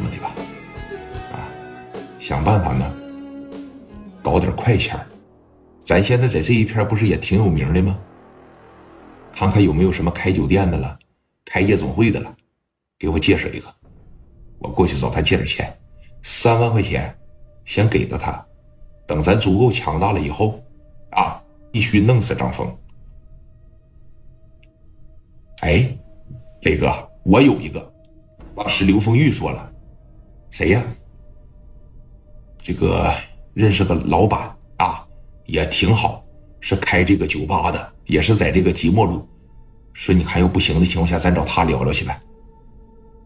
么的吧？啊，想办法呢，搞点快钱。咱现在在这一片不是也挺有名的吗？看看有没有什么开酒店的了，开夜总会的了，给我介绍一个，我过去找他借点钱，三万块钱，先给到他，等咱足够强大了以后，啊，必须弄死张峰。哎，磊哥，我有一个，当时刘丰玉说了，谁呀？这个认识个老板啊，也挺好，是开这个酒吧的，也是在这个即墨路。说你看要不行的情况下，咱找他聊聊去呗。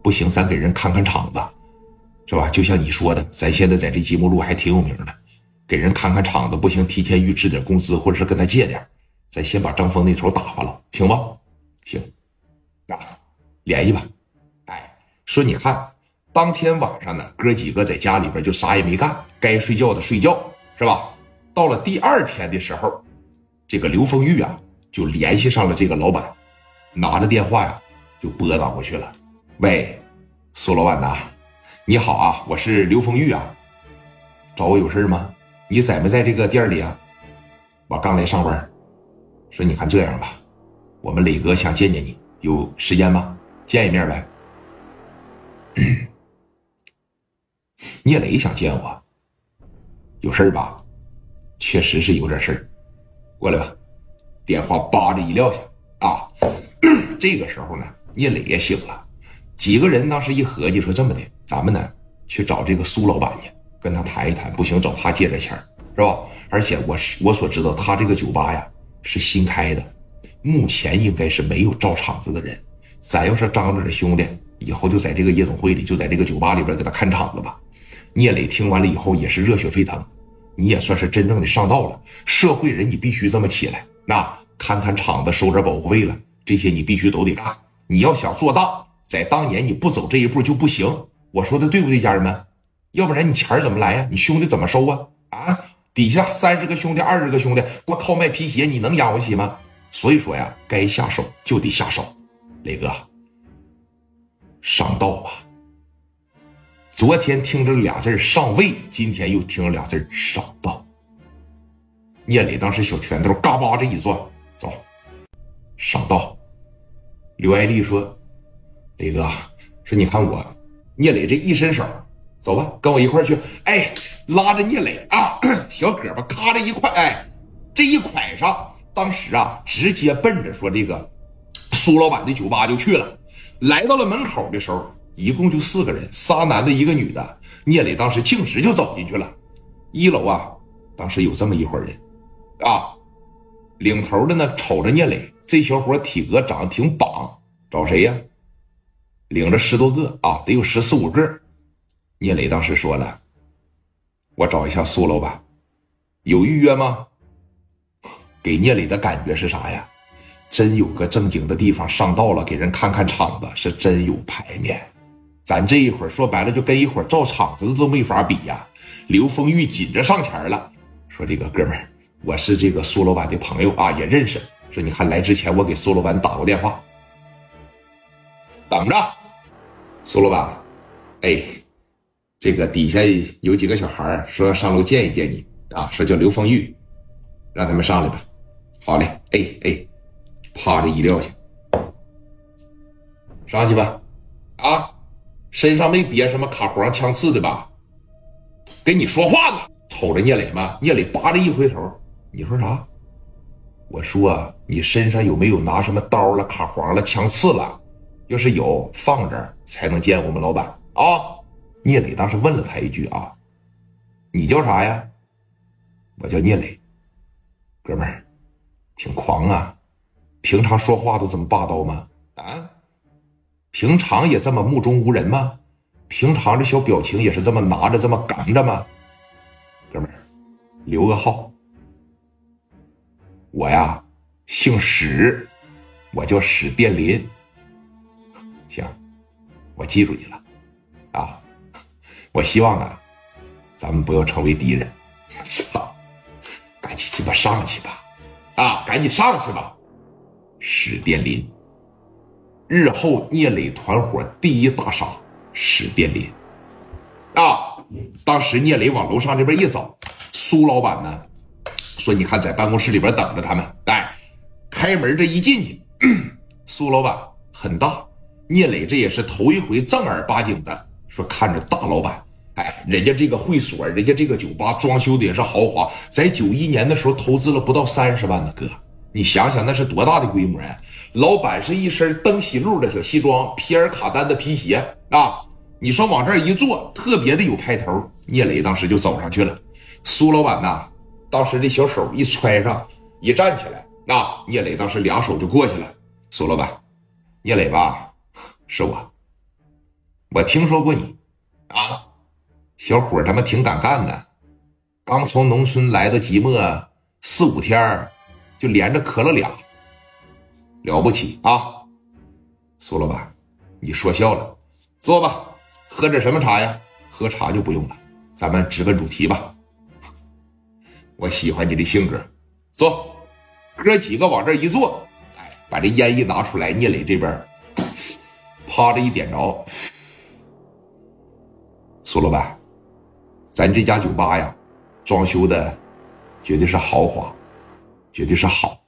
不行，咱给人看看场子，是吧？就像你说的，咱现在在这即墨路还挺有名的，给人看看场子，不行，提前预支点工资，或者是跟他借点，咱先把张峰那头打发了，行吗？行，啊，联系吧。哎，说你看，当天晚上呢，哥几个在家里边就啥也没干，该睡觉的睡觉，是吧？到了第二天的时候，这个刘丰玉啊，就联系上了这个老板。拿着电话呀，就拨打过去了。喂，苏老板呐，你好啊，我是刘丰玉啊，找我有事吗？你在没在这个店里啊？我刚来上班。说你看这样吧，我们磊哥想见见你，有时间吗？见一面呗。聂磊想见我，有事吧？确实是有点事儿，过来吧。电话叭的一撂下啊。这个时候呢，聂磊也醒了，几个人当时一合计说：“这么的，咱们呢去找这个苏老板去，跟他谈一谈，不行找他借点钱，是吧？而且我我所知道，他这个酒吧呀是新开的，目前应该是没有招场子的人。咱要是张着的兄弟，以后就在这个夜总会里，就在这个酒吧里边给他看场子吧。”聂磊听完了以后也是热血沸腾，你也算是真正的上道了，社会人你必须这么起来，那看看场子，收点保护费了。这些你必须都得干。你要想做大，在当年你不走这一步就不行。我说的对不对，家人们？要不然你钱怎么来呀？你兄弟怎么收啊？啊，底下三十个兄弟，二十个兄弟，光靠卖皮鞋，你能养活起吗？所以说呀，该下手就得下手。磊哥，上道吧。昨天听着俩字上位，今天又听了俩字上道。聂磊当时小拳头嘎巴这一攥，走。上道，刘爱丽说：“磊哥，说你看我，聂磊这一伸手，走吧，跟我一块去。哎，拉着聂磊啊，小胳膊咔的一块，哎，这一拐上，当时啊，直接奔着说这个苏老板的酒吧就去了。来到了门口的时候，一共就四个人，仨男的，一个女的。聂磊当时径直就走进去了。一楼啊，当时有这么一伙人，啊，领头的呢，瞅着聂磊。”这小伙体格长得挺棒，找谁呀？领着十多个啊，得有十四五个。聂磊当时说了：“我找一下苏老板，有预约吗？”给聂磊的感觉是啥呀？真有个正经的地方上道了，给人看看场子，是真有排面。咱这一会儿说白了，就跟一会儿造场子的都没法比呀。刘丰玉紧着上前了，说：“这个哥们儿，我是这个苏老板的朋友啊，也认识。”说你看来之前我给苏老板打过电话，等着，苏老板，哎，这个底下有几个小孩说要上楼见一见你啊，说叫刘丰玉，让他们上来吧。好嘞，哎哎，趴着一撂下，上去吧，啊，身上没别什么卡簧枪刺的吧？跟你说话呢，瞅着聂磊吗？聂磊叭的一回头，你说啥？我说你身上有没有拿什么刀了、卡簧了、枪刺了？要是有，放这儿才能见我们老板啊！聂磊当时问了他一句啊：“你叫啥呀？”我叫聂磊，哥们儿，挺狂啊！平常说话都这么霸道吗？平常也这么目中无人吗？平常这小表情也是这么拿着、这么刚着吗？哥们儿，留个号。我呀，姓史，我叫史殿林。行，我记住你了，啊，我希望啊，咱们不要成为敌人。操，赶紧鸡巴上去吧，啊，赶紧上去吧，史殿林，日后聂磊团伙第一大傻，史殿林。啊！当时聂磊往楼上这边一走，苏老板呢说：“你看，在办公室里边等着他们。”哎，开门这一进去，苏老板很大，聂磊这也是头一回正儿八经的说看着大老板。哎，人家这个会所，人家这个酒吧装修的也是豪华，在九一年的时候投资了不到三十万呢，哥，你想想那是多大的规模呀！老板是一身登喜路的小西装，皮尔卡丹的皮鞋啊，你说往这一坐，特别的有派头。聂磊当时就走上去了，苏老板呐，当时这小手一揣上，一站起来，那聂磊当时两手就过去了。苏老板，聂磊吧，是我，我听说过你，啊。小伙他妈挺敢干的，刚从农村来到即墨，四五天就连着磕了俩，了不起啊！苏老板，你说笑了，坐吧，喝点什么茶呀？喝茶就不用了，咱们直奔主题吧。我喜欢你的性格，坐。哥几个往这一坐，哎，把这烟一拿出来，聂磊这边趴着一点着，苏老板。咱这家酒吧呀，装修的绝对是豪华，绝对是好。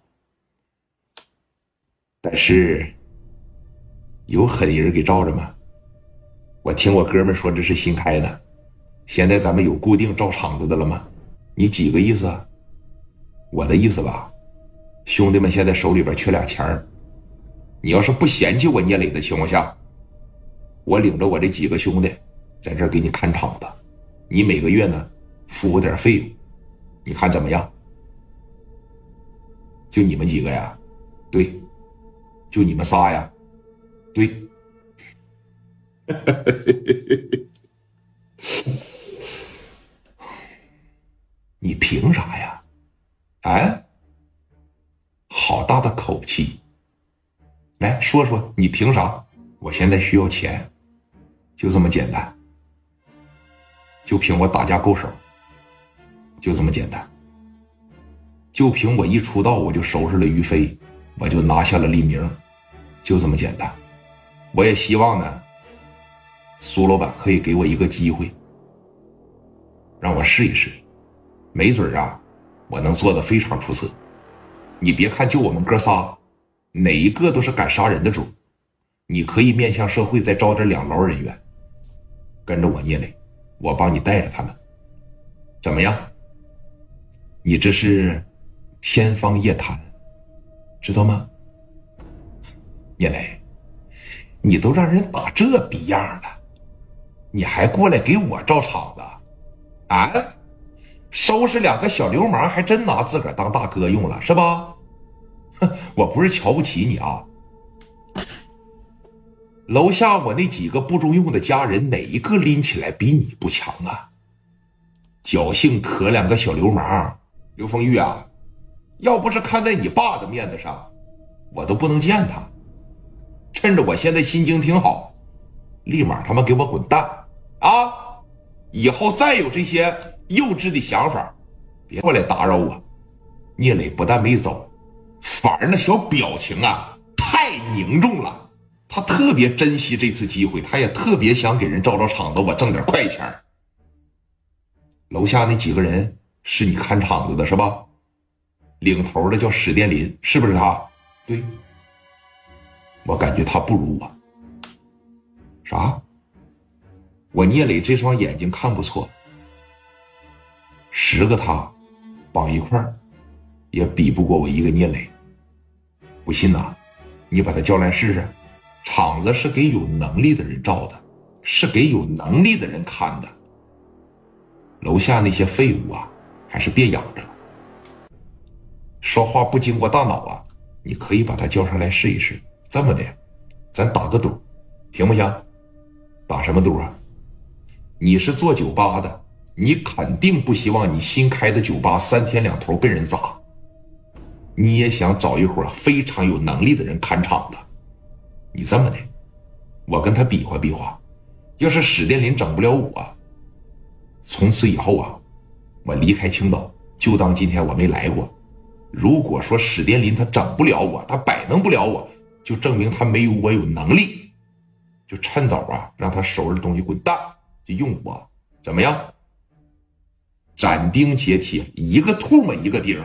但是有狠人给罩着吗？我听我哥们说这是新开的，现在咱们有固定罩场子的了吗？你几个意思？我的意思吧，兄弟们现在手里边缺俩钱儿，你要是不嫌弃我聂磊的情况下，我领着我这几个兄弟在这给你看场子。你每个月呢，付我点费用，你看怎么样？就你们几个呀？对，就你们仨呀？对。你凭啥呀？啊？好大的口气！来说说，你凭啥？我现在需要钱，就这么简单。就凭我打架够手，就这么简单。就凭我一出道，我就收拾了于飞，我就拿下了李明，就这么简单。我也希望呢，苏老板可以给我一个机会，让我试一试，没准啊，我能做的非常出色。你别看就我们哥仨，哪一个都是敢杀人的主，你可以面向社会再招点两劳人员，跟着我聂磊。我帮你带着他们，怎么样？你这是天方夜谭，知道吗？聂磊，你都让人打这逼样了，你还过来给我照场子？啊？收拾两个小流氓，还真拿自个儿当大哥用了，是吧？哼，我不是瞧不起你啊。楼下我那几个不中用的家人，哪一个拎起来比你不强啊？侥幸可两个小流氓，刘凤玉啊，要不是看在你爸的面子上，我都不能见他。趁着我现在心情挺好，立马他妈给我滚蛋啊！以后再有这些幼稚的想法，别过来打扰我。聂磊不但没走，反而那小表情啊，太凝重了。他特别珍惜这次机会，他也特别想给人照照场子，我挣点快钱。楼下那几个人是你看场子的是吧？领头的叫史殿林，是不是他？对，我感觉他不如我。啥？我聂磊这双眼睛看不错，十个他绑一块儿也比不过我一个聂磊。不信呐，你把他叫来试试。场子是给有能力的人照的，是给有能力的人看的。楼下那些废物啊，还是别养着了。说话不经过大脑啊，你可以把他叫上来试一试。这么的，咱打个赌，行不行？打什么赌啊？你是做酒吧的，你肯定不希望你新开的酒吧三天两头被人砸。你也想找一伙非常有能力的人看场子。你这么的，我跟他比划比划，要是史殿林整不了我，从此以后啊，我离开青岛就当今天我没来过。如果说史殿林他整不了我，他摆弄不了我，就证明他没有我有能力，就趁早啊让他收拾东西滚蛋，就用我怎么样？斩钉截铁，一个唾沫一个钉。